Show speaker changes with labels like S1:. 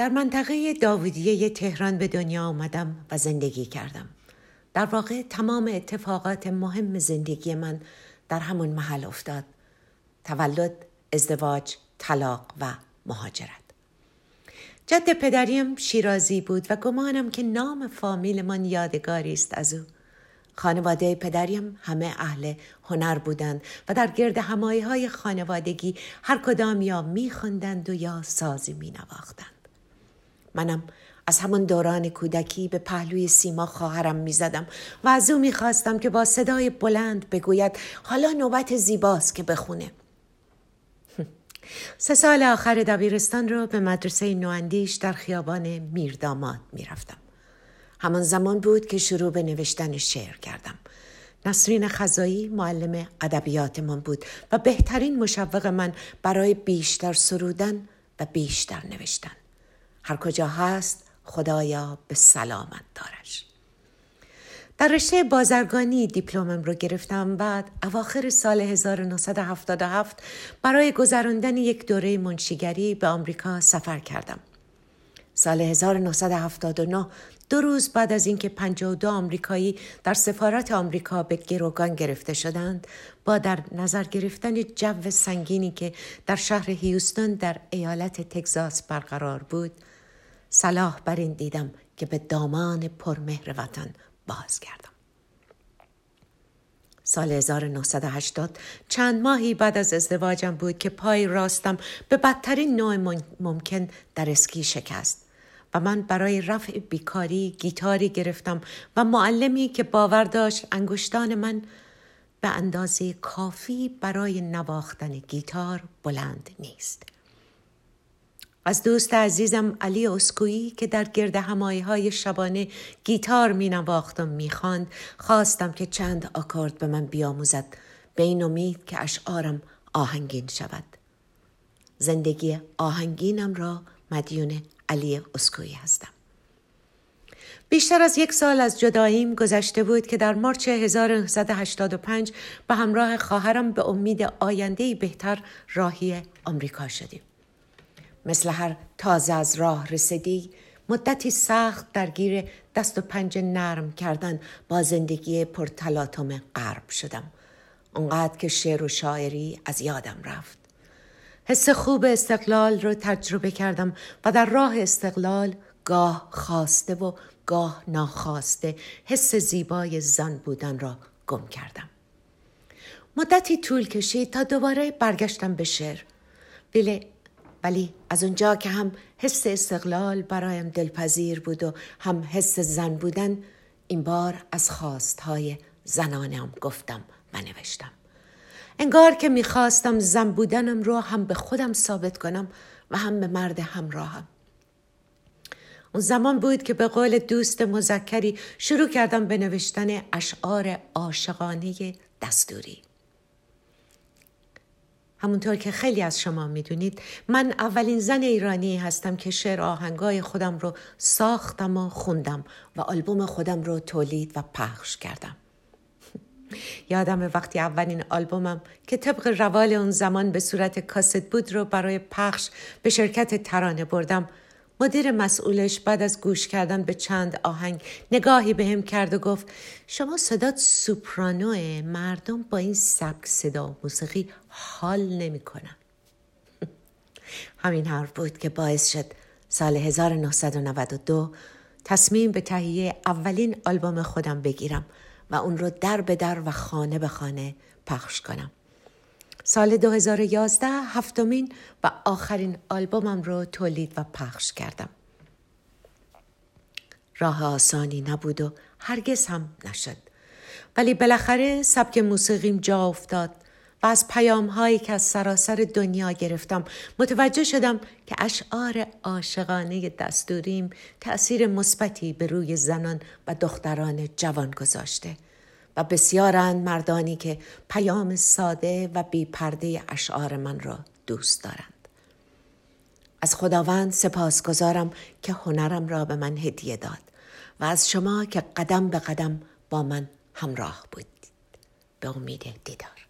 S1: در منطقه داودیه تهران به دنیا آمدم و زندگی کردم. در واقع تمام اتفاقات مهم زندگی من در همون محل افتاد. تولد، ازدواج، طلاق و مهاجرت. جد پدریم شیرازی بود و گمانم که نام فامیلمان یادگاری است از او. خانواده پدریم همه اهل هنر بودند و در گرد همایی های خانوادگی هر کدام یا میخوندند و یا سازی می نواختند. منم. از همون دوران کودکی به پهلوی سیما خواهرم می‌زدم و از او می‌خواستم که با صدای بلند بگوید حالا نوبت زیباست که بخونه. سه سال آخر دبیرستان رو به مدرسه نواندیش در خیابان میرداماد می‌رفتم. همان زمان بود که شروع به نوشتن شعر کردم. نسرین خزایی معلم ادبیاتمان بود و بهترین مشوق من برای بیشتر سرودن و بیشتر نوشتن. هر کجا هست خدایا به سلامت دارش در رشته بازرگانی دیپلمم رو گرفتم بعد اواخر سال 1977 برای گذراندن یک دوره منشیگری به آمریکا سفر کردم. سال 1979 دو روز بعد از اینکه 52 آمریکایی در سفارت آمریکا به گروگان گرفته شدند با در نظر گرفتن جو سنگینی که در شهر هیوستون در ایالت تگزاس برقرار بود صلاح بر این دیدم که به دامان پرمهر وطن باز کردم. سال 1980 چند ماهی بعد از ازدواجم بود که پای راستم به بدترین نوع ممکن در اسکی شکست و من برای رفع بیکاری گیتاری گرفتم و معلمی که باور داشت انگشتان من به اندازه کافی برای نواختن گیتار بلند نیست. از دوست عزیزم علی اسکویی که در گرد همایی های شبانه گیتار می نواخت و می خواستم که چند آکارد به من بیاموزد. به این امید که اشعارم آهنگین شود. زندگی آهنگینم را مدیون علی اسکویی هستم. بیشتر از یک سال از جداییم گذشته بود که در مارچ 1985 به همراه خواهرم به امید آینده بهتر راهی آمریکا شدیم. مثل هر تازه از راه رسیدی مدتی سخت درگیر دست و پنجه نرم کردن با زندگی پرتلاطم غرب شدم. اونقدر که شعر و شاعری از یادم رفت. حس خوب استقلال رو تجربه کردم و در راه استقلال گاه خواسته و گاه ناخواسته حس زیبای زن بودن را گم کردم. مدتی طول کشید تا دوباره برگشتم به شعر. ولی ولی از اونجا که هم حس استقلال برایم دلپذیر بود و هم حس زن بودن این بار از خواستهای زنانم گفتم و نوشتم. انگار که می‌خواستم زن بودنم رو هم به خودم ثابت کنم و هم به مرد همراهم. اون زمان بود که به قول دوست مذکری شروع کردم به نوشتن اشعار عاشقانه دستوری. همونطور که خیلی از شما می‌دونید من اولین زن ایرانی هستم که شعر آهنگای خودم رو ساختم و خوندم و آلبوم خودم رو تولید و پخش کردم. یادم وقتی اولین آلبومم که طبق روال اون زمان به صورت کاست بود رو برای پخش به شرکت ترانه بردم. مدیر مسئولش بعد از گوش کردن به چند آهنگ نگاهی به هم کرد و گفت شما صدات سوپرانوه مردم با این سبک صدا موسیقی حال نمی‌کنن. همین حرف بود که باعث شد سال 1992 تصمیم به تهیه اولین آلبوم خودم بگیرم و اون رو در به در و خانه به خانه پخش کنم. سال 2011 هفتمین و آخرین آلبومم رو تولید و پخش کردم. راه آسانی نبود و هرگز هم نشد. ولی بالاخره سبک موسیقیم جا افتاد و از پیام هایی که از سراسر دنیا گرفتم متوجه شدم که اشعار عاشقانه دستوریم تأثیر مثبتی به روی زنان و دختران جوان گذاشته. بسیارند مردانی که پیام ساده و بی پرده اشعار من را دوست دارند. از خداوند سپاس گذارم که هنرم را به من هدیه داد و از شما که قدم به قدم با من همراه بودید. به امید دیدار.